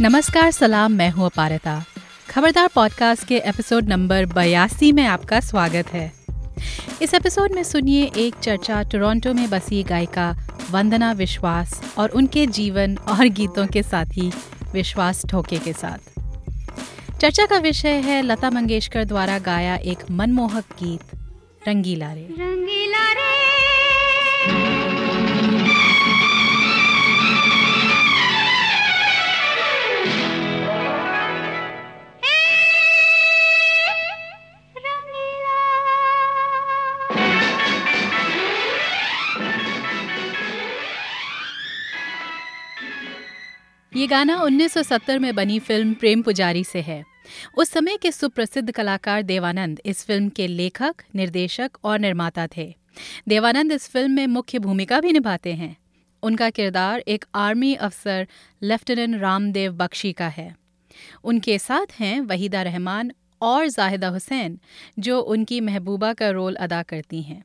नमस्कार, सलाम, मैं हूँ अपारता। खबरदार पॉडकास्ट के एपिसोड नंबर बयासी में आपका स्वागत है। इस एपिसोड में सुनिए एक चर्चा टोरंटो में बसी गायिका वंदना विश्वास और उनके जीवन और गीतों के साथी विश्वास ठोके के साथ। चर्चा का विषय है लता मंगेशकर द्वारा गाया एक मनमोहक गीत, रंगीला रे। रंगीला ये गाना 1970 में बनी फ़िल्म प्रेम पुजारी से है। उस समय के सुप्रसिद्ध कलाकार देवानंद इस फ़िल्म के लेखक, निर्देशक और निर्माता थे। देवानंद इस फ़िल्म में मुख्य भूमिका भी निभाते हैं। उनका किरदार एक आर्मी अफसर लेफ्टिनेंट रामदेव बख्शी का है। उनके साथ हैं वहीदा रहमान और जाहिदा हुसैन, जो उनकी महबूबा का रोल अदा करती हैं।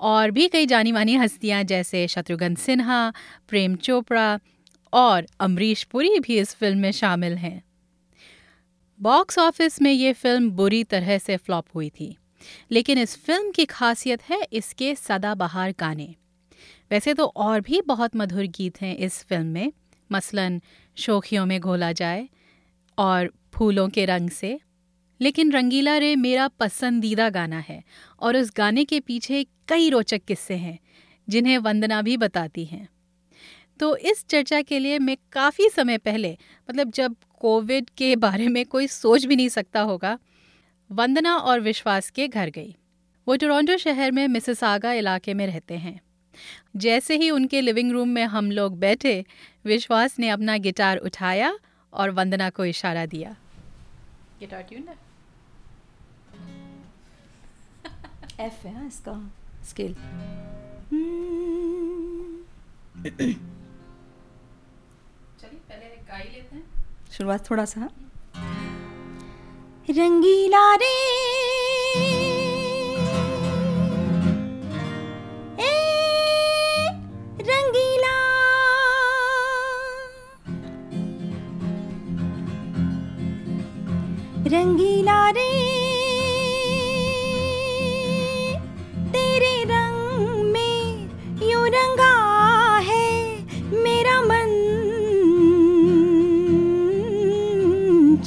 और भी कई जानी मानी हस्तियाँ जैसे शत्रुघ्न सिन्हा, प्रेम चोपड़ा और अमरीश पुरी भी इस फ़िल्म में शामिल हैं। बॉक्स ऑफ़िस में ये फ़िल्म बुरी तरह से फ्लॉप हुई थी, लेकिन इस फ़िल्म की खासियत है इसके सदाबहार गाने। वैसे तो और भी बहुत मधुर गीत हैं इस फ़िल्म में, मसलन शोखियों में घोला जाए और फूलों के रंग से। लेकिन रंगीला रे मेरा पसंदीदा गाना है और उस गाने के पीछे कई रोचक किस्से हैं, जिन्हें वंदना भी बताती हैं। तो इस चर्चा के लिए मैं काफ़ी समय पहले मतलब जब कोविड के बारे में कोई सोच भी नहीं सकता होगा वंदना और विश्वास के घर गई। वो टोरंटो शहर में मिसिसागा इलाके में रहते हैं। जैसे ही उनके लिविंग रूम में हम लोग बैठे विश्वास ने अपना गिटार उठाया और वंदना को इशारा दिया। गिटार ट्यून है? एफ़ है हाँ, इसका स्केल। शुरुआत थोड़ा सा। रंगीला रे। ए, रंगीला। रंगीला रे।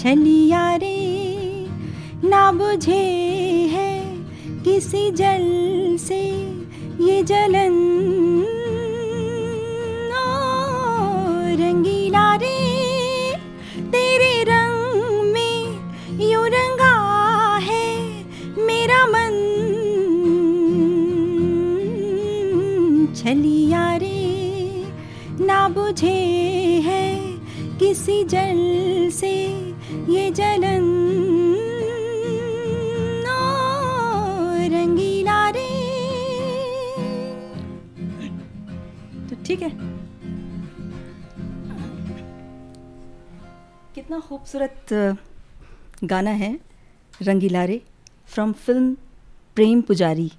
छलिया रे ना बुझे है किसी जल से ये जलन। ओ, रंगीला रे तेरे रंग में यूँ रंगा है मेरा मन। छलिया रे ना बुझे है किसी जल से ये जलन रंगीला रे तो ठीक है। कितना खूबसूरत गाना है रंगीला रे फ्रॉम फ़िल्म प्रेम पुजारी।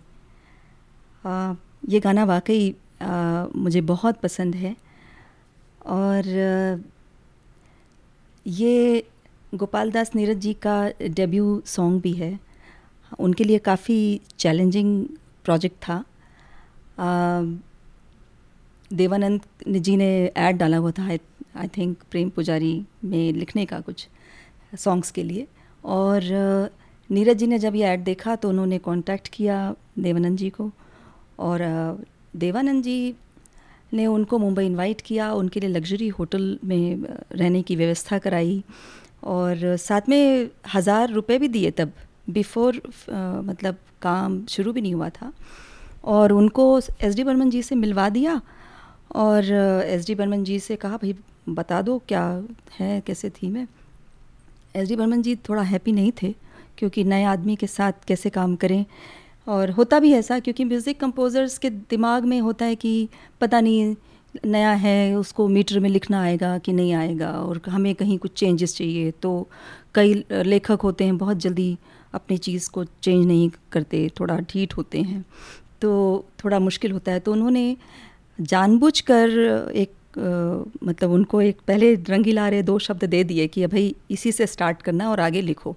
अ, ये गाना वाकई अ, मुझे बहुत पसंद है। और ये गोपाल दास नीरज जी का डेब्यू सॉन्ग भी है। उनके लिए काफ़ी चैलेंजिंग प्रोजेक्ट था। देवानंद जी ने ऐड डाला हुआ था आई थिंक प्रेम पुजारी में लिखने का कुछ सॉन्ग्स के लिए। और नीरज जी ने जब ये ऐड देखा तो उन्होंने कांटेक्ट किया देवानंद जी को। और देवानंद जी ने उनको मुंबई इनवाइट किया, उनके लिए लग्जरी होटल में रहने की व्यवस्था कराई। और साथ में हज़ार रुपए भी दिए तब बिफोर मतलब काम शुरू भी नहीं हुआ था। और उनको एस डी बर्मन जी से मिलवा दिया और एस डी बर्मन जी से कहा, भाई, बता दो क्या है, कैसे थी मैं? एस डी बर्मन जी थोड़ा हैप्पी नहीं थे, क्योंकि नए आदमी के साथ कैसे काम करें। और होता भी ऐसा, क्योंकि म्यूज़िक कंपोज़र्स के दिमाग में होता है कि पता नहीं नया है, उसको मीटर में लिखना आएगा कि नहीं आएगा और हमें कहीं कुछ चेंजेस चाहिए तो कई लेखक होते हैं, बहुत जल्दी अपनी चीज़ को चेंज नहीं करते, थोड़ा ढीठ होते हैं तो थोड़ा मुश्किल होता है। तो उन्होंने जानबूझकर एक मतलब उनको एक, पहले रंगीला रे दो शब्द दे दिए कि भाई इसी से स्टार्ट करना और आगे लिखो।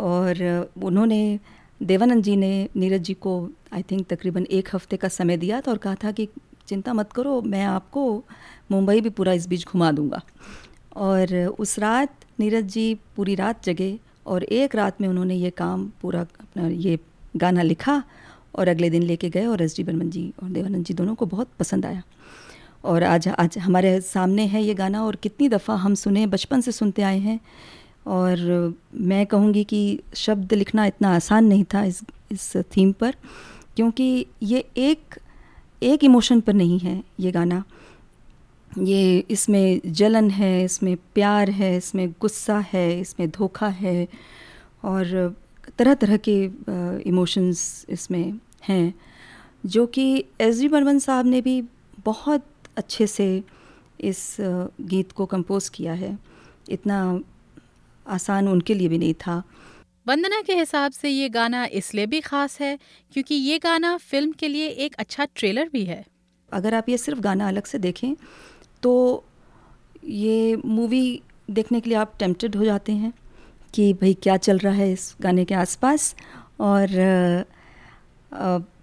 और उन्होंने देवानंद जी ने, नीरज जी को आई थिंक तकरीबन एक हफ़्ते का समय दिया था और कहा था कि चिंता मत करो, मैं आपको मुंबई भी पूरा इस बीच घुमा दूँगा। और उस रात नीरज जी पूरी रात जगे और एक रात में उन्होंने ये काम पूरा अपना ये गाना लिखा और अगले दिन लेके गए और एस डी बर्मन जी और देवानंद जी दोनों को बहुत पसंद आया। और आज आज हमारे सामने है ये गाना और कितनी दफ़ा हम सुने, बचपन से सुनते आए हैं। और मैं कहूँगी कि शब्द लिखना इतना आसान नहीं था इस इस थीम पर, क्योंकि ये एक एक इमोशन पर नहीं है ये गाना। ये इसमें जलन है, इसमें प्यार है, इसमें गुस्सा है, इसमें धोखा है और तरह तरह के इमोशंस इसमें हैं, जो कि एस डी बर्मन साहब ने भी बहुत अच्छे से इस गीत को कंपोज किया है। इतना आसान उनके लिए भी नहीं था। वंदना के हिसाब से ये गाना इसलिए भी ख़ास है क्योंकि ये गाना फ़िल्म के लिए एक अच्छा ट्रेलर भी है। अगर आप ये सिर्फ़ गाना अलग से देखें तो ये मूवी देखने के लिए आप टेम्पटेड हो जाते हैं कि भाई क्या चल रहा है इस गाने के आसपास और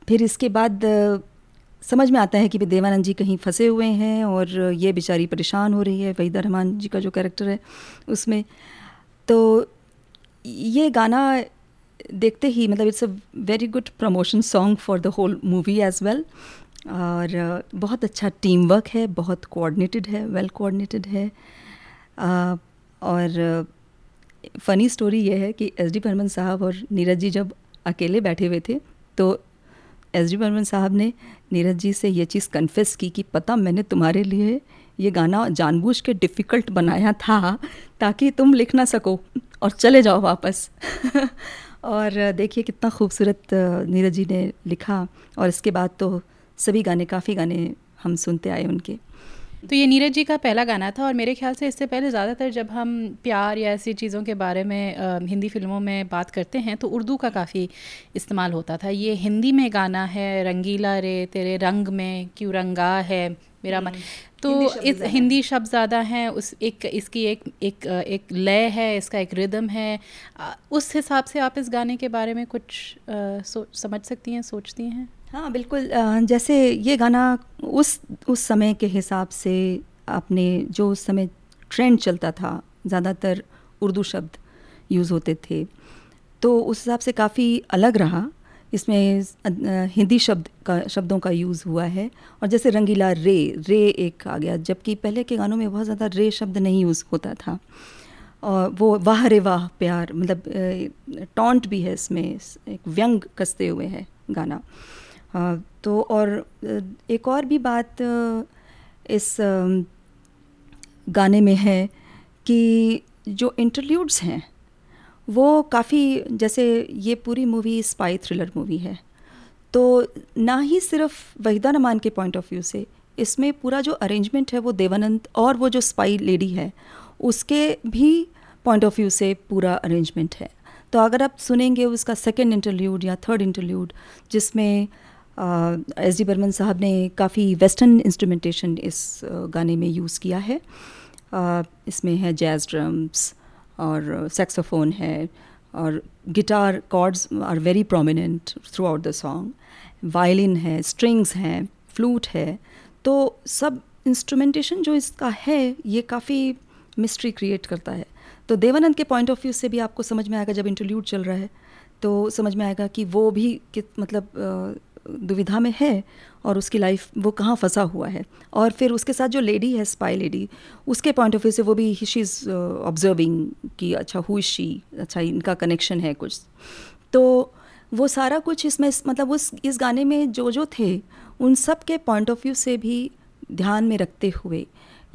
फिर इसके बाद समझ में आता है कि देवानंद जी कहीं फंसे हुए हैं और ये बेचारी परेशान हो रही है, वहीदा रहमान जी का जो कैरेक्टर है उसमें। तो ये गाना देखते ही मतलब it's a very good promotion song for the whole movie as well और बहुत अच्छा टीम वर्क है, बहुत कोऑर्डिनेटेड है वेल कोऑर्डिनेटेड है. और फ़नी स्टोरी ये है कि एस डी बर्मन साहब और नीरज जी जब अकेले बैठे हुए थे तो एस डी बर्मन साहब ने नीरज जी से ये चीज़ कन्फेस की कि, पता, मैंने तुम्हारे लिए ये गाना जानबूझ के डिफ़िकल्ट बनाया था, ताकि तुम लिख ना सको और चले जाओ वापस। और देखिए कितना खूबसूरत, नीरज जी ने लिखा, और इसके बाद तो सभी गाने, काफ़ी गाने हम सुनते आए उनके। तो ये नीरज जी का पहला गाना था और मेरे ख्याल से इससे पहले ज़्यादातर जब हम प्यार या ऐसी चीज़ों के बारे में आ, हिंदी फ़िल्मों में बात करते हैं तो उर्दू का काफ़ी इस्तेमाल होता था। ये हिंदी में गाना है रंगीला रे तेरे रंग में क्यों रंगा है मेरा मन। हम्म। तो इस हिंदी शब्द ज़्यादा हैं उस एक इसकी एक एक एक लय है इसका एक रिदम है। उस हिसाब से आप इस गाने के बारे में कुछ सोच समझ सकती हैं सोचती हैं? हाँ बिल्कुल जैसे ये गाना उस उस समय के हिसाब से आपने जो उस समय ट्रेंड चलता था, ज़्यादातर उर्दू शब्द यूज़ होते थे तो उस हिसाब से काफ़ी अलग रहा। इसमें हिंदी शब्द का, शब्दों का यूज़ हुआ है और जैसे रंगीला रे रे एक आ गया, जबकि पहले के गानों में बहुत ज़्यादा रे शब्द नहीं यूज़ होता था। और वो वाह रे वाह प्यार मतलब टॉन्ट भी है इसमें, एक व्यंग कसते हुए है गाना। तो और एक और भी बात इस गाने में है कि जो इंटरल्यूड्स हैं, वो काफ़ी, जैसे ये पूरी मूवी स्पाई थ्रिलर मूवी है। तो ना ही सिर्फ़ वहीदा नमान के पॉइंट ऑफ़ व्यू से, इसमें पूरा जो अरेंजमेंट है वो देवानंद और वो जो स्पाई लेडी है, उसके भी पॉइंट ऑफ़ व्यू से पूरा अरेंजमेंट है। तो अगर आप सुनेंगे उसका सेकेंड इंटरल्यूड या थर्ड इंटरल्यूड जिसमें एस डी बर्मन साहब ने काफ़ी वेस्टर्न इंस्ट्रूमेंटेशन इस गाने में यूज़ किया है। इसमें है जैज़ ड्रम्स और सेक्सोफोन है और guitar chords are very prominent throughout the song. Violin है, स्ट्रिंग्स हैं, फ्लूट है। तो सब इंस्ट्रूमेंटेशन जो इसका है, ये काफ़ी मिस्ट्री क्रिएट करता है। तो देवानंद के पॉइंट ऑफ़ व्यू से भी आपको समझ में आएगा जब इंटरल्यूड चल रहा है तो समझ में आएगा कि वो भी कि मतलब दुविधा में है और उसकी लाइफ वो कहाँ फंसा हुआ है। और फिर उसके साथ जो लेडी है स्पाई लेडी उसके पॉइंट ऑफ़ व्यू से वो भी शी इज़ ऑब्जर्विंग कि अच्छा हु शी अच्छा इनका कनेक्शन है कुछ। तो वो सारा कुछ इसमें मतलब उस, इस गाने में जो जो थे, उन सब के पॉइंट ऑफ़ व्यू से भी ध्यान में रखते हुए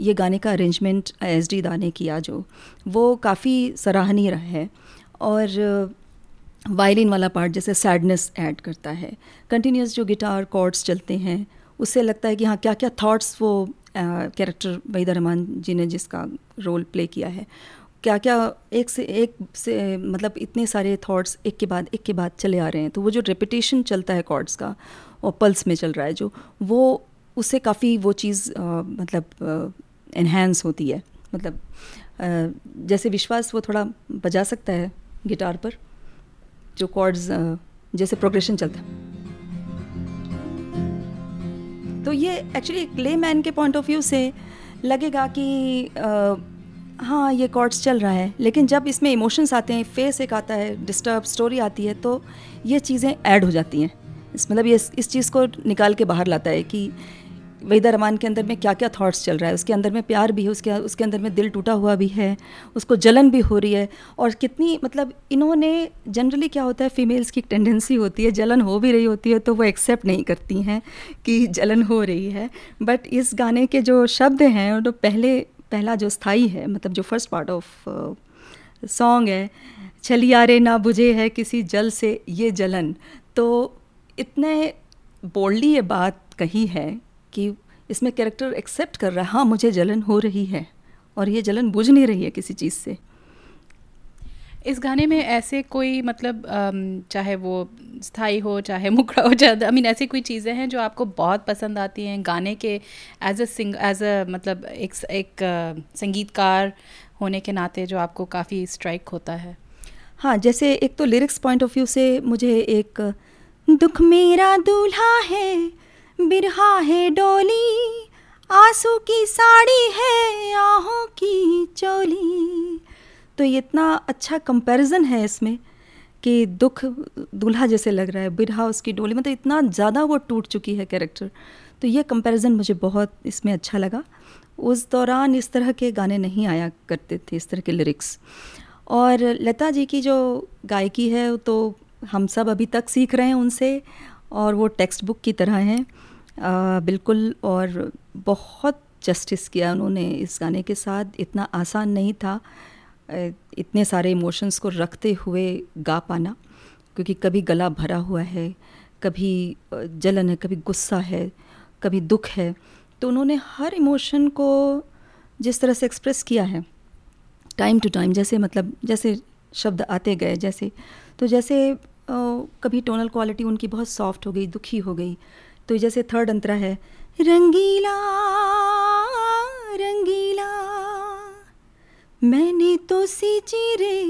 ये गाने का अरेंजमेंट एस डी दा ने किया जो, वो काफ़ी सराहनीय रहा है। और वायलिन वाला पार्ट जैसे सैडनेस ऐड करता है। कंटिन्यूस जो गिटार कॉर्ड्स चलते हैं उससे लगता है कि हाँ क्या क्या थॉट्स वो कैरेक्टर वहीदा रहमान जी ने जिसका रोल प्ले किया है। क्या क्या एक से एक से मतलब इतने सारे थॉट्स एक के बाद एक के बाद चले आ रहे हैं। तो वो जो रेपिटेशन चलता है कॉर्ड्स का और पल्स में चल रहा है जो वो उससे काफ़ी वो चीज़ मतलब इन्हेंस होती है। मतलब अ, जैसे विश्वास वो थोड़ा बजा सकता है गिटार पर। जो कॉर्ड्स जैसे प्रोग्रेशन चलता है। तो ये एक्चुअली क्ले मैन के पॉइंट ऑफ़ व्यू से लगेगा कि अ, हाँ ये कॉर्ड्स चल रहा है। लेकिन जब इसमें इमोशंस आते हैं फेस एक आता है डिस्टर्ब स्टोरी आती है तो ये चीज़ें ऐड हो जाती हैं। मतलब ये इस चीज़ को निकाल के बाहर लाता है कि वहीदा रमान के अंदर में क्या क्या थॉट्स चल रहा है? उसके अंदर में प्यार भी है, उसके उसके अंदर में दिल टूटा हुआ भी है, उसको जलन भी हो रही है और कितनी मतलब इन्होंने जनरली क्या होता है फीमेल्स की एक टेंडेंसी होती है, जलन हो भी रही होती है तो वो एक्सेप्ट नहीं करती हैं कि जलन हो रही है। बट इस गाने के जो शब्द हैं वो पहले, पहला जो स्थायी है मतलब जो फ़र्स्ट पार्ट ऑफ़ सॉन्ग है छलिया रे ना बुझे है किसी जल से ये जलन तो इतने बोल्डली ये बात कही है कि इसमें कैरेक्टर एक्सेप्ट कर रहा है हाँ मुझे जलन हो रही है और ये जलन बुझ नहीं रही है किसी चीज़ से। इस गाने में ऐसे कोई मतलब चाहे वो स्थायी हो चाहे मुखड़ा हो चाहे आई मीन ऐसी कोई चीज़ें हैं जो आपको बहुत पसंद आती हैं गाने के as a sing as a मतलब एक एक संगीतकार होने के नाते जो आपको काफ़ी स्ट्राइक होता है? हाँ जैसे एक तो लिरिक्स पॉइंट ऑफ़ व्यू से मुझे एक दुख मेरा दूल्हा है बिरहा है डोली, आँसू की साड़ी है, आहों की चोली। तो ये इतना अच्छा कंपैरिजन है इसमें कि दुख दूल्हा जैसे लग रहा है, बिरहा उसकी डोली मतलब इतना ज़्यादा वो टूट चुकी है कैरेक्टर तो ये कंपैरिजन मुझे बहुत इसमें अच्छा लगा। उस दौरान इस तरह के गाने नहीं आया करते थे, इस तरह के लिरिक्स और लता जी की जो गायकी है तो हम सब अभी तक सीख रहे हैं उनसे, और वो टेक्स्ट बुक की तरह हैं। बिल्कुल और बहुत जस्टिस किया उन्होंने इस गाने के साथ। इतना आसान नहीं था इतने सारे इमोशंस को रखते हुए गा पाना क्योंकि कभी गला भरा हुआ है कभी जलन है कभी गुस्सा है कभी दुख है। तो उन्होंने हर इमोशन को जिस तरह से एक्सप्रेस किया है टाइम टू टाइम जैसे मतलब जैसे शब्द आते गए जैसे तो जैसे अ, कभी टोनल क्वालिटी उनकी बहुत सॉफ्ट हो गई दुखी हो गई तो जैसे थर्ड अंतरा है। रंगीला रंगीला, मैंने तो सींची रे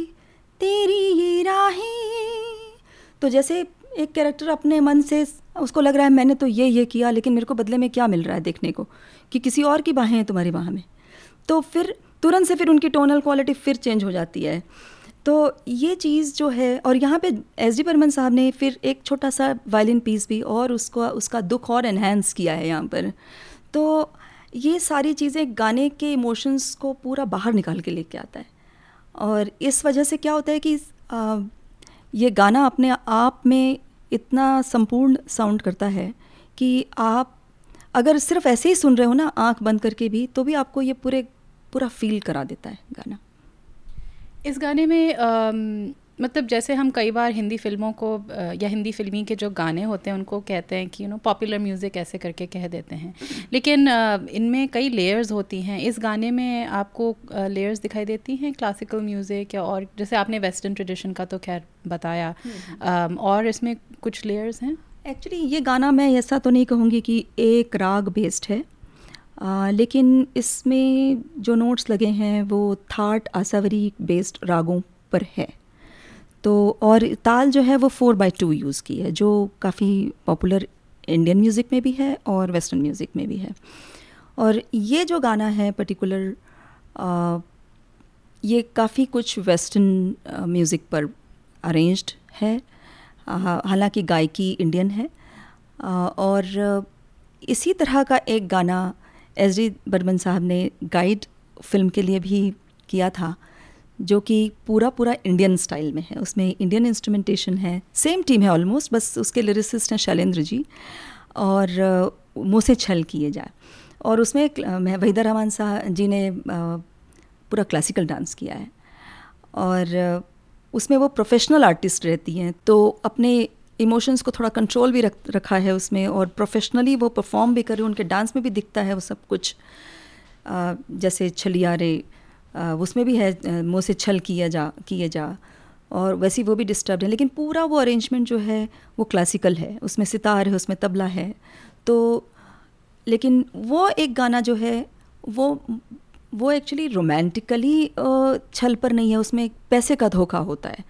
तेरी ये राहें। तो जैसे एक कैरेक्टर अपने मन से उसको लग रहा है, मैंने तो ये ये किया, लेकिन मेरे को बदले में क्या मिल रहा है देखने को, कि किसी और की बाहें हैं तुम्हारी बाह में। तो फिर तुरंत से फिर उनकी टोनल क्वालिटी फिर चेंज हो जाती है। तो ये चीज़ जो है और यहाँ पे एस डी बर्मन साहब ने फिर एक छोटा सा वायलिन पीस भी और उसको उसका दुख और एनहेंस किया है यहाँ पर। तो ये सारी चीज़ें गाने के इमोशंस को पूरा बाहर निकाल के लेके आता है। और इस वजह से क्या होता है कि आ, ये गाना अपने आप में इतना संपूर्ण साउंड करता है कि आप अगर सिर्फ़ ऐसे ही सुन रहे हो ना आँख बंद करके भी तो भी आपको ये पूरे पूरा फील करा देता है गाना। इस गाने में अम, मतलब जैसे हम कई बार हिंदी फ़िल्मों को या हिंदी फिल्मी के जो गाने होते हैं उनको कहते हैं कि यू नो पॉपुलर म्यूज़िक ऐसे करके कह देते हैं। लेकिन इनमें कई लेयर्स होती हैं। इस गाने में आपको लेयर्स दिखाई देती हैं क्लासिकल म्यूज़िक या और जैसे आपने वेस्टर्न ट्रेडिशन का तो खैर बताया। और इसमें कुछ लेयर्स हैं? एक्चुअली ये गाना मैं ऐसा तो नहीं कहूँगी कि एक राग बेस्ड है। आ, लेकिन इसमें जो नोट्स लगे हैं वो थाट आसावरी बेस्ड रागों पर है। तो और ताल जो है वो फोर बाई टू यूज़ की है जो काफ़ी पॉपुलर इंडियन म्यूज़िक में भी है और वेस्टर्न म्यूज़िक में भी है। और ये जो गाना है पर्टिकुलर ये काफ़ी कुछ वेस्टर्न म्यूज़िक पर अरेंज्ड है। हालाँकि गायकी इंडियन है। आ, और इसी तरह का एक गाना एस डी बर्मन साहब ने गाइड फ़िल्म के लिए भी किया था, जो कि पूरा पूरा इंडियन स्टाइल में है। उसमें इंडियन इंस्ट्रूमेंटेशन है सेम टीम है ऑलमोस्ट बस उसके लिरिसिस्ट हैं शैलेंद्र जी और मुँह छल किए जाए। और उसमें मैं वहीदा रहमान साहब जी ने पूरा क्लासिकल डांस किया है। और उसमें वो प्रोफेशनल आर्टिस्ट रहती हैं तो अपने इमोशंस को थोड़ा कंट्रोल भी रख रखा है उसमें और प्रोफेशनली वो परफॉर्म भी कर उनके डांस में भी दिखता है वो सब कुछ। अ, जैसे छलियारे उसमें भी है मुँह से छल किया जा किए जा और वैसे वो भी डिस्टर्ब है। लेकिन पूरा वो अरेंजमेंट जो है वो क्लासिकल है उसमें सितार है उसमें तबला है। तो लेकिन वो एक गाना जो है वो वो एक्चुअली रोमांटिकली छल पर नहीं है उसमें पैसे का धोखा होता है।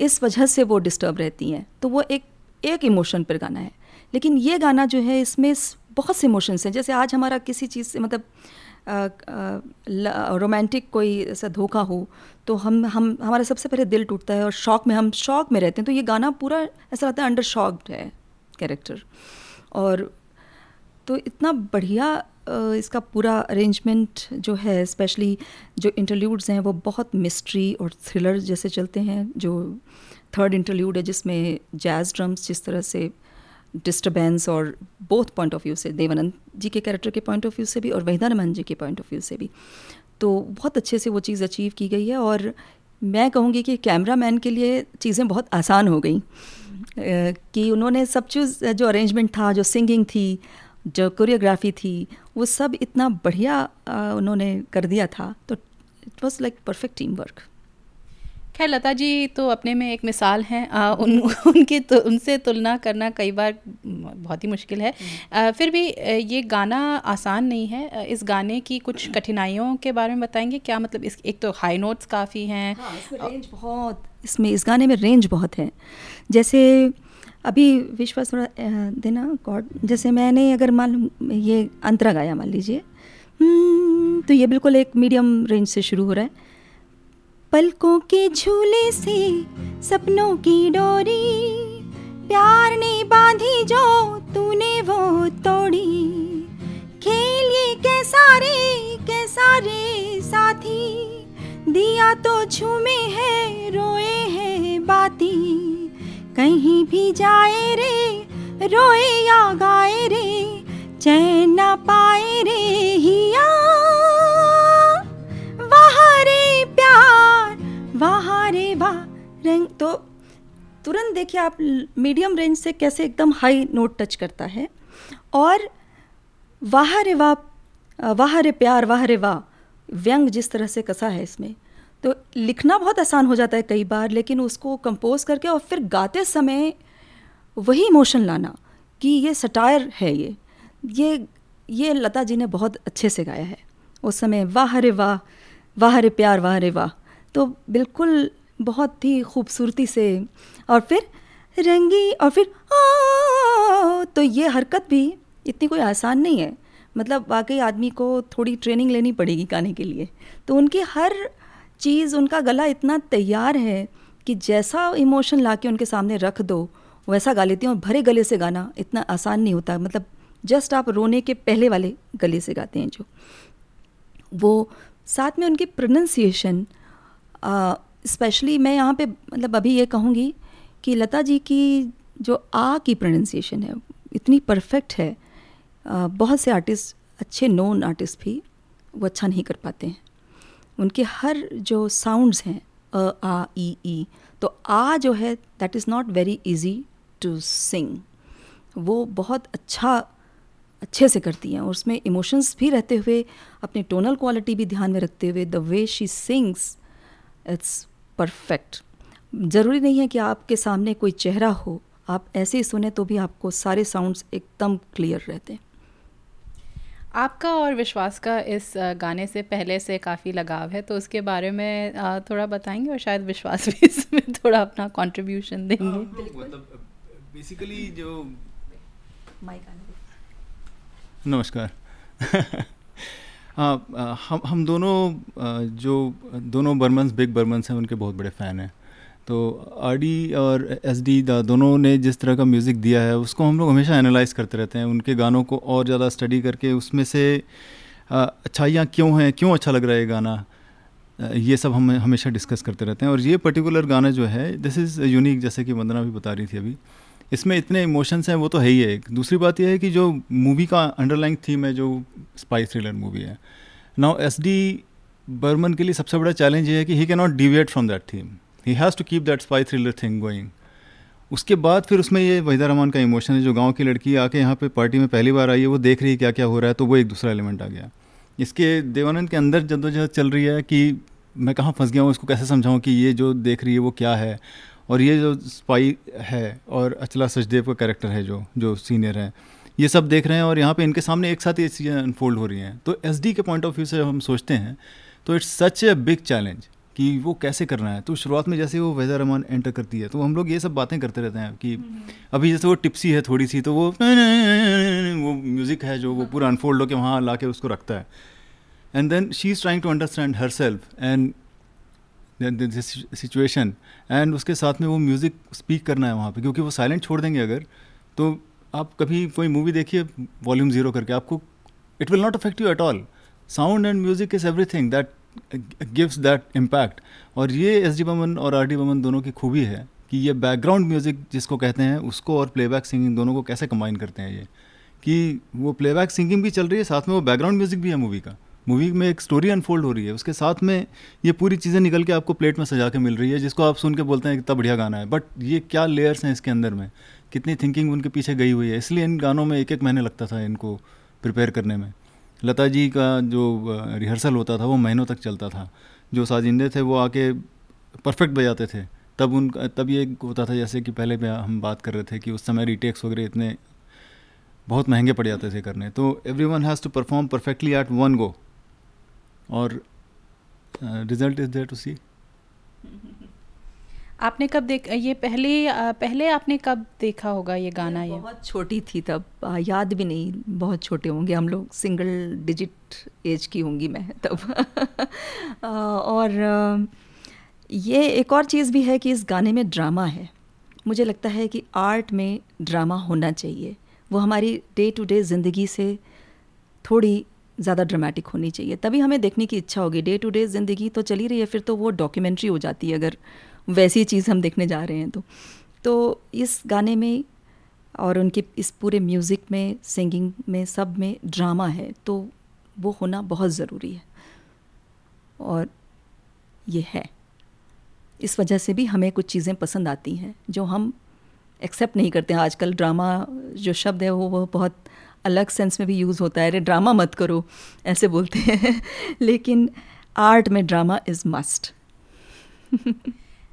इस वजह से वो डिस्टर्ब रहती हैं। तो वो एक एक इमोशन पर गाना है। लेकिन ये गाना जो है, इसमें बहुत से इमोशंस हैं। जैसे आज हमारा किसी चीज़ से मतलब रोमांटिक कोई ऐसा धोखा हो तो हम हम, हमारा सबसे पहले दिल टूटता है और शौक में, हम शौक में रहते हैं तो ये गाना पूरा ऐसा लगता है अंडर शॉक्ड है कैरेक्टर और तो इतना बढ़िया इसका पूरा अरेंजमेंट जो है स्पेशली जो इंटरल्यूड्स हैं, वो बहुत मिस्ट्री और थ्रिलर जैसे चलते हैं, जो थर्ड इंटरल्यूड है जिसमें जैज़ ड्रम्स जिस तरह से डिस्टर्बेंस और बोथ पॉइंट ऑफ़ व्यू से देवानंद जी के कैरेक्टर के पॉइंट ऑफ़ व्यू से भी और वहीदा जी के पॉइंट ऑफ़ व्यू से भी। तो बहुत अच्छे से वो चीज़ अचीव की गई है और मैं कहूँगी कि कैमरा मैन के लिए चीज़ें बहुत आसान हो गई। कि उन्होंने सब चीज़, जो अरेंजमेंट था, जो सिंगिंग थी, जो कोरियोग्राफी थी, वो सब इतना बढ़िया उन्होंने कर दिया था। तो it was like perfect team work खैर लता जी तो अपने में एक मिसाल हैं। उन उनकी तो उनसे तुलना करना कई बार बहुत ही मुश्किल है। आ, फिर भी ये गाना आसान नहीं है। इस गाने की कुछ कठिनाइयों के बारे में बताएँगे? क्या मतलब इस एक तो हाई नोट्स काफ़ी हैं। हाँ, रेंज बहुत इसमें इस गाने में रेंज बहुत है। जैसे अभी विश्वास थोड़ा देना गॉड जैसे मैंने अगर मान ये अंतरा गाया मान लीजिए। हम्म, तो ये बिल्कुल एक मीडियम रेंज से शुरू हो रहा है। पलकों के झूले से सपनों की डोरी, प्यार ने बांधी जो तूने वो तोड़ी। खेल ये कैसा रे कैसा रे साथी, दिया तो झूमे है, रोए है बाती। कहीं भी जाए रे, रोए या गाए रे, चैन ना पाए रे, हिया। वाह रे वाह। रंग तो तुरंत देखिए आप मीडियम रेंज से कैसे एकदम हाई नोट टच करता है। और वाह रे वाह वाह रे प्यार, वाह रे वाह, व्यंग जिस तरह से कसा है इसमें। तो लिखना बहुत आसान हो जाता है कई बार, लेकिन उसको कंपोज करके और फिर गाते समय वही इमोशन लाना कि ये सटायर है ये। ये ये लता जी ने बहुत अच्छे से गाया है। उस समय वाह रे वाह वाह रे प्यार, वाह रे वाह। तो बिल्कुल बहुत ही खूबसूरती से और फिर रंगी और फिर तो ये हरकत भी इतनी कोई आसान नहीं है। मतलब वाकई आदमी को थोड़ी ट्रेनिंग लेनी पड़ेगी गाने के लिए। तो उनकी हर चीज़, उनका गला इतना तैयार है कि जैसा इमोशन ला के उनके सामने रख दो, वैसा गा लेती हूँ और भरे गले से गाना इतना आसान नहीं होता। मतलब जस्ट आप रोने के पहले वाले गले से गाते हैं जो। वो साथ में उनकी प्रोनंसिएशन स्पेशली मैं यहाँ पे मतलब अभी ये कहूँगी कि लता जी की जो आ की प्रोनाउंसिएशन है इतनी परफेक्ट है आ, बहुत से आर्टिस्ट अच्छे नोन आर्टिस्ट भी वो अच्छा नहीं कर पाते हैं। उनके हर जो साउंड्स हैं अ आ ई ई तो आ जो है that is not very easy to sing वो बहुत अच्छा अच्छे से करती हैं और उसमें इमोशंस भी रहते हुए अपनी टोनल क्वालिटी भी ध्यान में रखते हुए the way she sings it's perfect ज़रूरी नहीं है कि आपके सामने कोई चेहरा हो। आप ऐसे ही सुने तो भी आपको सारे साउंड्स एकदम क्लियर रहते हैं। आपका और विश्वास का इस गाने से पहले से काफ़ी लगाव है तो उसके बारे में थोड़ा बताएँगे और शायद विश्वास भी इसमें थोड़ा अपना कंट्रीब्यूशन देंगे। हाँ, मतलब बेसिकली जो नमस्कार। हाँ हम हम दोनों जो दोनों बर्मन्स, बिग बर्मन्स हैं, उनके बहुत बड़े फ़ैन हैं। तो आर डी और एस डी दोनों ने जिस तरह का म्यूज़िक दिया है, उसको हम लोग हमेशा एनालाइज करते रहते हैं। उनके गानों को और ज़्यादा स्टडी करके उसमें से अच्छाइयाँ क्यों हैं, क्यों अच्छा लग रहा है गाना ये सब हम हमेशा डिस्कस करते रहते हैं। और ये पर्टिकुलर गाना जो है दिस इज़ यूनिक जैसे कि वंदना भी बता रही थी अभी। इसमें इतने इमोशंस हैं, वो तो है ही है। एक दूसरी बात यह है कि जो मूवी का अंडरलाइन थीम है, जो स्पाई थ्रिलर मूवी है। नाउ एस डी बर्मन के लिए सबसे बड़ा चैलेंज ये है कि he can not deviate from that theme he has to keep that spy thriller thing going उसके बाद फिर उसमें ये वहीदा रहमान का इमोशन है, जो गाँव की लड़की आके यहाँ पे पार्टी में पहली बार आई है, वो देख रही है क्या क्या हो रहा है तो वो एक दूसरा एलिमेंट आ गया। इसके देवानंद के अंदर जद्दोजहद चल रही है कि मैं कहाँ फंस गया हूँ, इसको कैसे समझाऊँ कि ये जो देख रही है, वो क्या है? और ये जो स्पाई है और अचला सचदेव का कैरेक्टर है जो जो सीनियर है ये सब देख रहे हैं और यहाँ पे इनके सामने एक साथ ये चीज़ें अनफोल्ड हो रही हैं। तो एसडी के पॉइंट ऑफ़ व्यू से हम सोचते हैं तो it's such a big challenge कि वो कैसे करना है? तो शुरुआत में जैसे वो वैजा रहमान एंटर करती है तो हम लोग ये सब बातें करते रहते हैं कि अभी जैसे वो टिप्सी है थोड़ी सी तो वो वो म्यूज़िक है जो वो पूरा अनफोल्ड होकर वहाँ ला के उसको रखता है। And then she is trying to understand herself and situation and उसके साथ में वो म्यूज़िक स्पीक करना है वहाँ पे, क्योंकि वो साइलेंट छोड़ देंगे अगर तो आप कभी कोई मूवी देखिए वॉल्यूम ज़ीरो करके, आपको it will not affect you at all sound and music is everything that gives that impact और ये एस डी बमन और आर डी बमन दोनों की खूबी है कि ये बैकग्राउंड म्यूज़िक जिसको कहते हैं, उसको और प्लेबैक सिंगिंग दोनों को कैसे कंबाइन करते हैं ये। कि वो प्लेबैक सिंगिंग भी चल रही है, साथ में वो बैकग्राउंड म्यूज़िक भी है मूवी का। मूवी में एक स्टोरी अनफोल्ड हो रही है। उसके साथ में ये पूरी चीज़ें निकल के आपको प्लेट में सजा के मिल रही है, जिसको आप सुन के बोलते हैं कितना बढ़िया गाना है। बट ये क्या लेयर्स हैं इसके अंदर में? कितनी थिंकिंग उनके पीछे गई हुई है। इसलिए इन गानों में एक एक महीने लगता था इनको प्रिपेयर करने में। लता जी का जो रिहर्सल होता था, वो महीनों तक चलता था। जो साजिंदे थे, वो आके परफेक्ट बजाते थे। तब उन, तब ये होता था जैसे कि पहले भी हम बात कर रहे थे कि उस समय रिटेक्स वगैरह इतने बहुत महँगे पड़ जाते थे करने। तो everyone has to perform perfectly at one go और result is there to see आपने कब देख ये पहले पहले आपने कब देखा होगा ये गाना ये? बहुत छोटी थी तब। याद भी नहीं बहुत छोटे होंगे। हम लोग सिंगल डिजिट एज की होंगी मैं तब। और ये एक और चीज़ भी है कि इस गाने में ड्रामा है। मुझे लगता है कि आर्ट में ड्रामा होना चाहिए। वो हमारी डे टू डे ज़िंदगी से थोड़ी ज़्यादा ड्रामेटिक होनी चाहिए। तभी हमें देखने की इच्छा होगी। डे टू डे ज़िंदगी तो चली रही है, फिर तो वो डॉक्यूमेंट्री हो जाती है अगर वैसी चीज़ हम देखने जा रहे हैं तो। तो इस गाने में और उनके इस पूरे म्यूज़िक में सिंगिंग में, सब में ड्रामा है तो वो होना बहुत ज़रूरी है। और ये है। इस वजह से भी हमें कुछ चीज़ें पसंद आती हैं जो हम एक्सेप्ट नहीं करते हैं। आजकल ड्रामा जो शब्द है वो वो बहुत अलग सेंस में भी यूज़ होता है अरे ड्रामा मत करो ऐसे बोलते हैं। लेकिन आर्ट में ड्रामा इज़ मस्ट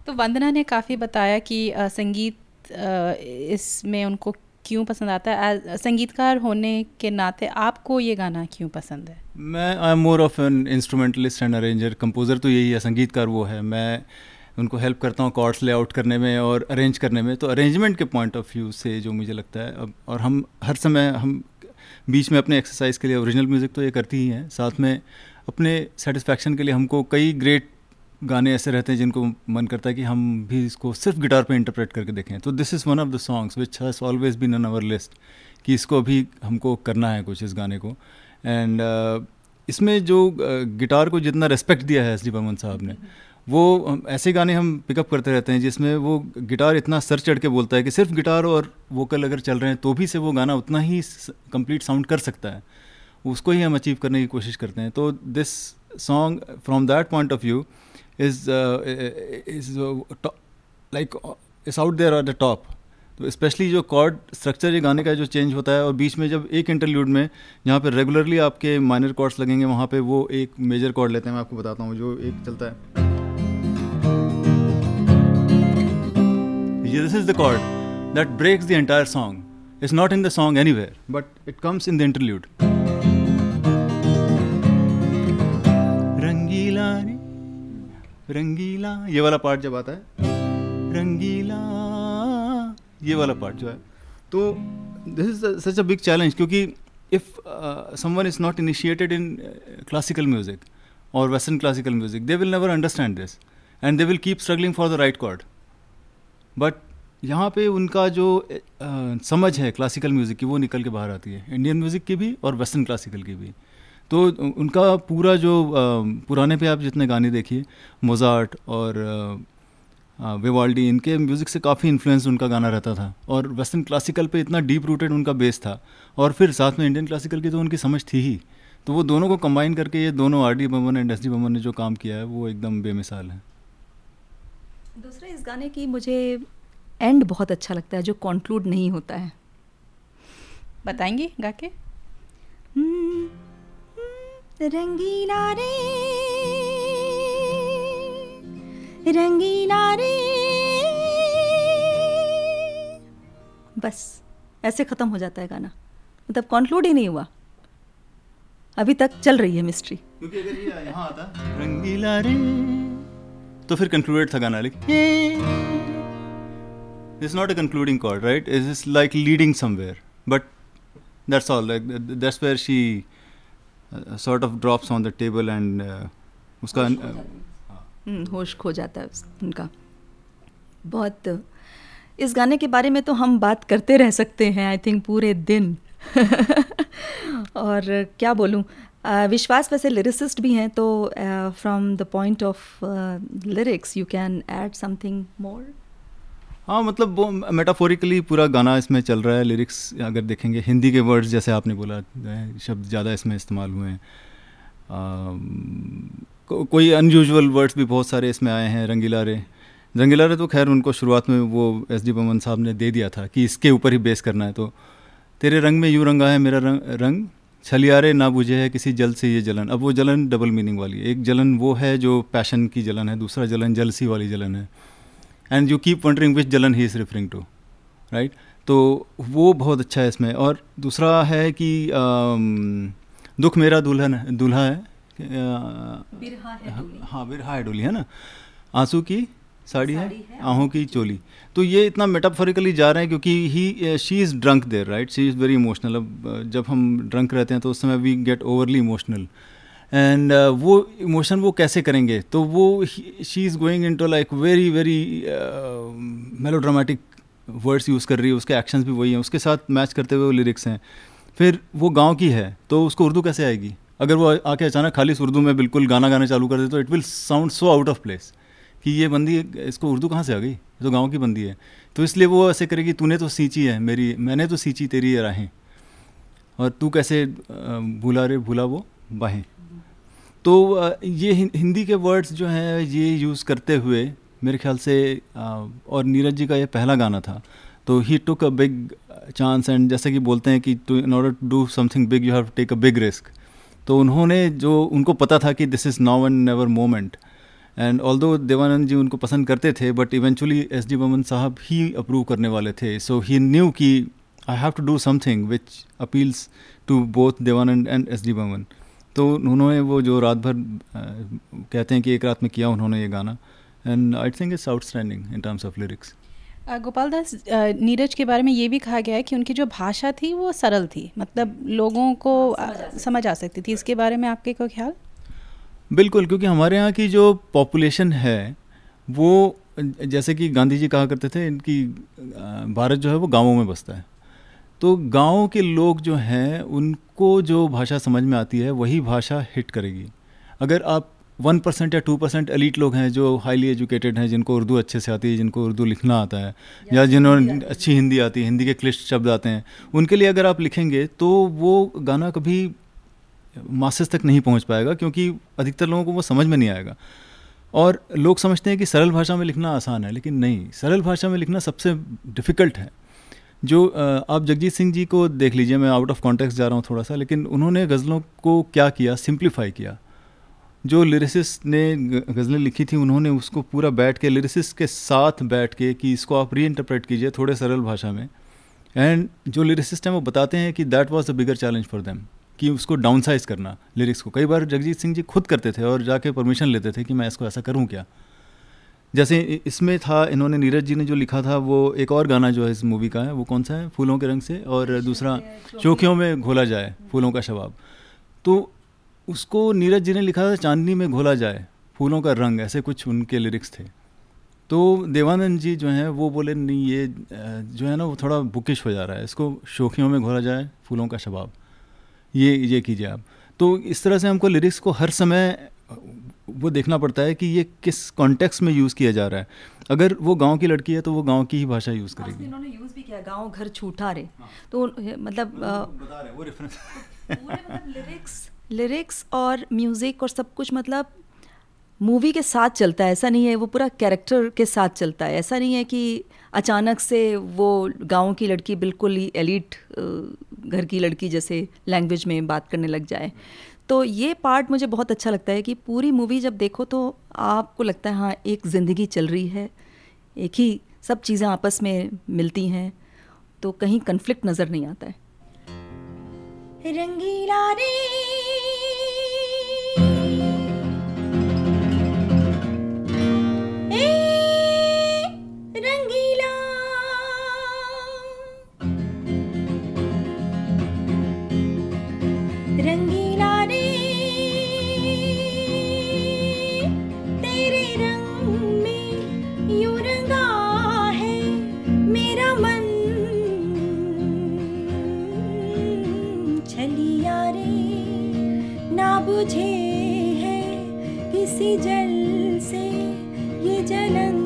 तो वंदना ने काफ़ी बताया कि आ, संगीत इसमें उनको क्यों पसंद आता है? संगीतकार होने के नाते आपको ये गाना क्यों पसंद है? मैं I am more of an instrumentalist and arranger composer तो यही है संगीतकार वो है। मैं उनको हेल्प करता हूँ कॉर्ड्स लेआउट करने में और अरेंज करने में। तो अरेंजमेंट के पॉइंट ऑफ़ व्यू से जो मुझे लगता है अब और हम हर समय हम बीच में अपने एक्सरसाइज के लिए ओरिजिनल म्यूज़िक तो ये करती ही हैं। साथ में अपने सेटिस्फैक्शन के लिए हमको कई ग्रेट गाने ऐसे रहते हैं जिनको मन करता है कि हम भी इसको सिर्फ़ गिटार पे इंटरप्रेट करके देखें। तो this is one of the songs which has always been on our list कि इसको अभी हमको करना है कुछ इस गाने को। एंड uh, इसमें जो गिटार uh, को जितना रिस्पेक्ट दिया है एस डी साहब ने वो ऐसे गाने हम पिकअप करते रहते हैं जिसमें वो गिटार इतना सर चढ़ के बोलता है कि सिर्फ़ गिटार और वोकल अगर चल रहे हैं तो भी से वो गाना उतना ही कंप्लीट साउंड कर सकता है। उसको ही हम अचीव करने की कोशिश करते हैं। तो this song from that point of view is is like is out there at the top तो स्पेशली जो कॉर्ड स्ट्रक्चर ये गाने का जो चेंज होता है और बीच में जब एक इंटरल्यूड में जहाँ पे रेगुलरली आपके माइनर कॉर्ड्स लगेंगे, वहाँ पे वो एक मेजर कॉर्ड लेते हैं। मैं आपको बताता हूँ, जो एक चलता है। This is the chord that breaks the entire song. It's not in the song anywhere, but it comes in the interlude. रंगीला रंगीला ये वाला पार्ट जब आता है रंगीला ये वाला पार्ट जो है तो this is such a big challenge क्योंकि if someone is not initiated in classical music और western classical music they will never understand this and they will keep struggling for the right chord but यहाँ पे उनका जो आ, समझ है classical music की वो निकल के बाहर आती है। इंडियन म्यूज़िक की भी और वेस्टर्न क्लासिकल की भी। तो उनका पूरा जो आ, पुराने पे आप जितने गाने देखिए मोजार्ट और विवाल्डी इनके म्यूज़िक से काफ़ी इन्फ्लुएंस उनका गाना रहता था। और वेस्टर्न क्लासिकल पे इतना डीप रूटेड उनका बेस था। और फिर साथ में इंडियन क्लासिकल की तो उनकी समझ थी ही। तो वो दोनों को कंबाइन करके ये दोनों R D Burman and S D Burman ने जो काम किया है वो एकदम बेमिसाल है। दूसरा इस गाने की मुझे एंड बहुत अच्छा लगता है जो कॉन्क्लूड नहीं होता है। बताएँगे गा के हम्म, रंगीला रे रंगीला रे बस ऐसे ख़त्म हो जाता है गाना। मतलब कॉन्क्लूड ही नहीं हुआ। अभी तक चल रही है मिस्ट्री क्योंकि अगर ये यहाँ आता रंगीला रे तो फिर कंक्लूडेड था गाना like it's not a concluding chord right it is like leading somewhere but that's all like that's where she sort of drops on the table and उसका हम्म, होश खो जाता है उनका। बहुत इस गाने के बारे में तो हम बात करते रह सकते हैं आई थिंक पूरे दिन। और क्या बोलूँ विश्वास वैसे लिरिसिस्ट भी हैं तो from the point of lyrics you can add something more हाँ मतलब वो मेटाफोरिकली पूरा गाना इसमें चल रहा है लिरिक्स अगर देखेंगे हिंदी के वर्ड्स जैसे आपने बोला शब्द ज़्यादा इसमें इस्तेमाल हुए हैं। को, कोई अनयूजल वर्ड्स भी बहुत सारे इसमें आए हैं रंगीला रे रंगीला रे तो खैर उनको शुरुआत में वो एस डी बमन साहब ने दे दिया था कि इसके ऊपर ही बेस करना है तो तेरे रंग में यूँ रंगा है मेरा रंग रंग छलियारे ना बुझे है किसी जल से ये जलन। अब वो जलन डबल मीनिंग वाली है। एक जलन वो है जो पैशन की जलन है दूसरा जलन जलसी वाली जलन है। And you keep wondering which जलन he is referring to right तो वो बहुत अच्छा है इसमें। और दूसरा है कि दुख मेरा दुल्हन है दूल्हा है अ, हाँ बिरहा है डोली है ना? आँसू की साड़ी है आहों की चोली। तो ये इतना मेटाफोरिकली जा रहे हैं क्योंकि he she is drunk there right she is very emotional अब जब हम ड्रंक रहते हैं तो उस समय we get overly emotional and वो इमोशन वो कैसे करेंगे? तो वो she is going into like very very melodramatic words use कर रही है उसके एक्शंस भी वही हैं। उसके साथ मैच करते हुए वो लिरिक्स हैं। फिर वो गाँव की है तो उसको उर्दू कैसे आएगी? अगर वो आके अचानक खाली उर्दू में बिल्कुल गाना गाना चालू कर दे तो it will sound so out of place कि ये बंदी इसको उर्दू कहाँ से आ गई? तो गाँव की बंदी है। तो इसलिए वो ऐसे करेगी, तूने तो सींची है मेरी, मैंने तो सींची तेरी ये राहें। और तू कैसे भूला रे, भूला वो बाहें? तो ये हिंदी के वर्ड्स जो हैं, ये यूज़ करते हुए मेरे ख्याल से और नीरज जी का ये पहला गाना था। तो he took a big chance and जैसे कि बोलते हैं कि to in order to do something big you have take a big risk तो उन्होंने जो, उनको पता था कि this is now and never moment and although Dev Anand ji उनको पसंद करते थे but eventually S D Boman साहब ही अप्रूव करने वाले थे। सो ही न्यू कि I have to do something which appeals to both Dev Anand and S D Burman तो उन्होंने वो जो रात भर कहते हैं कि एक रात में किया उन्होंने ये गाना। And I think it's outstanding in terms of lyrics Gopal Das Neeraj के बारे में ये भी कहा गया है कि उनकी जो भाषा थी वो सरल थी। मतलब लोगों को समझ आ सकती थी। इसके बारे में आपके को ख्याल? बिल्कुल क्योंकि हमारे यहाँ की जो पॉपुलेशन है वो जैसे कि गांधी जी कहा करते थे इनकी भारत जो है वो गाँवों में बसता है। तो गाँव के लोग जो हैं उनको जो भाषा समझ में आती है वही भाषा हिट करेगी। अगर आप वन परसेंट या टू परसेंट एलिट लोग हैं जो हाईली एजुकेटेड हैं जिनको उर्दू अच्छे से आती है जिनको उर्दू लिखना आता है या जिन्होंने अच्छी हिंदी आती है हिंदी के क्लिष्ट शब्द आते हैं उनके लिए अगर आप लिखेंगे तो वो गाना कभी मासेस तक नहीं पहुँच पाएगा, क्योंकि अधिकतर लोगों को वो समझ में नहीं आएगा। और लोग समझते हैं कि सरल भाषा में लिखना आसान है, लेकिन नहीं। सरल भाषा में लिखना सबसे डिफ़िकल्ट है। जो आप जगजीत सिंह जी को देख लीजिए, मैं आउट ऑफ़ कॉन्टेक्स्ट जा रहा हूँ थोड़ा सा लेकिन उन्होंने गज़लों को क्या किया? सिंप्लीफाई किया। जो लिरिसिस्ट ने गज़लें लिखी थी, उन्होंने उसको पूरा बैठ के लिरिसिस्ट के साथ बैठ के कि इसको आप री इंटरप्रेट कीजिए थोड़े सरल भाषा में। एंड जो लिरिसिस्ट हैं, वो बताते हैं कि that was the bigger challenge for them कि उसको डाउन साइज़ करना लिरिक्स को। कई बार जगजीत सिंह जी खुद करते थे और जाके परमिशन लेते थे कि मैं इसको ऐसा करूँ क्या? जैसे इसमें था इन्होंने नीरज जी ने जो लिखा था वो एक और गाना जो है इस मूवी का है वो कौन सा है? फूलों के रंग से और दूसरा चौकियों में। घोला जाए फूलों का शबाब। तो उसको नीरज जी ने लिखा था चांदनी में घोला जाए फूलों का रंग ऐसे कुछ उनके लिरिक्स थे। तो देवानंद जी जो हैं वो बोले नहीं ये जो है ना वो थोड़ा बुकिश हो जा रहा है। इसको शोखियों में घोला जाए फूलों का शबाब। ये ये कीजिए आप। तो इस तरह से हमको लिरिक्स को हर समय वो देखना पड़ता है कि ये किस कॉन्टेक्स्ट में यूज़ किया जा रहा है। अगर वो गाँव की लड़की है तो वो गाँव की ही भाषा यूज़ करेगी। इन्होंने यूज़ भी किया गाँव घर छूटा रे। तो मतलब बता रहे वो रेफरेंस मतलब लिरिक्स लिरिक्स और म्यूज़िक और सब कुछ मतलब मूवी के साथ चलता है, ऐसा नहीं है, वो पूरा कैरेक्टर के साथ चलता है। ऐसा नहीं है कि अचानक से वो गाँव की लड़की बिल्कुल ही एलिट घर की लड़की जैसे लैंग्वेज में बात करने लग जाए। तो ये पार्ट मुझे बहुत अच्छा लगता है कि पूरी मूवी जब देखो तो आपको लगता है हाँ एक ज़िंदगी चल रही है, एक ही सब चीज़ें आपस में मिलती हैं तो कहीं कन्फ्लिक्ट नज़र नहीं आता है। रंगीला रे छलिया रे ना बुझे है किसी जल से ये जलन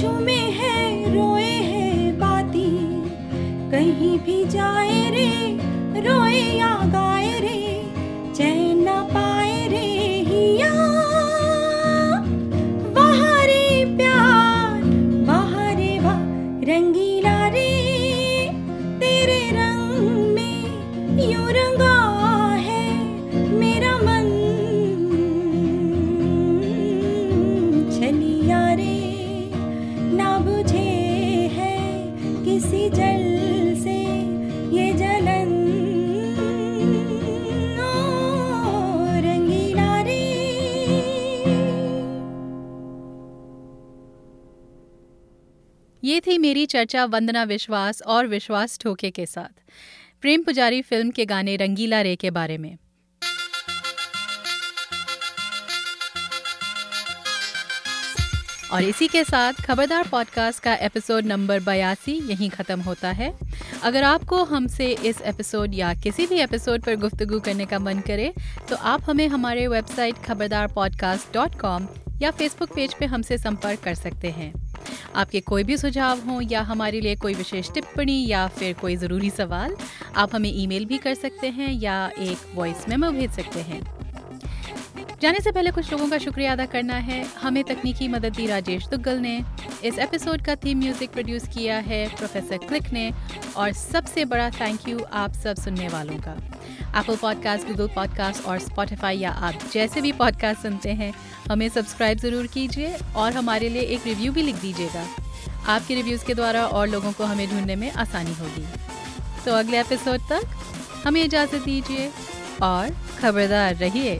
दिया हैं रोए है बाती। कहीं भी जाए रे रोए या गाए थी मेरी चर्चा वंदना विश्वास और विश्वास ठोके के साथ। प्रेम पुजारी फ़िल्म के गाने रंगीला रे के बारे में। और इसी के साथ खबरदार पॉडकास्ट का एपिसोड नंबर बयासी यहीं ख़त्म होता है। अगर आपको हमसे इस एपिसोड या किसी भी एपिसोड पर गुफ्तगू करने का मन करे तो आप हमें हमारे website Khabardar podcast dot com या फेसबुक पेज पे हमसे संपर्क कर सकते हैं। आपके कोई भी सुझाव हों या हमारे लिए कोई विशेष टिप्पणी या फिर कोई ज़रूरी सवाल, आप हमें ईमेल भी कर सकते हैं या एक वॉइस मेमो भेज सकते हैं। जाने से पहले कुछ लोगों का शुक्रिया अदा करना है। हमें तकनीकी मदद दी राजेश दुग्गल ने। इस एपिसोड का थीम म्यूज़िक प्रोड्यूस किया है प्रोफेसर क्लिक ने। और सबसे बड़ा थैंक यू आप सब सुनने वालों का। एप्पल पॉडकास्ट गूगल पॉडकास्ट और स्पॉटिफाई या आप जैसे भी पॉडकास्ट सुनते हैं हमें सब्सक्राइब ज़रूर कीजिए और हमारे लिए एक रिव्यू भी लिख दीजिएगा। आपके रिव्यूज़ के द्वारा और लोगों को हमें ढूँढने में आसानी होगी। तो अगले एपिसोड तक हमें इजाज़त दीजिए और खबरदार रहिए।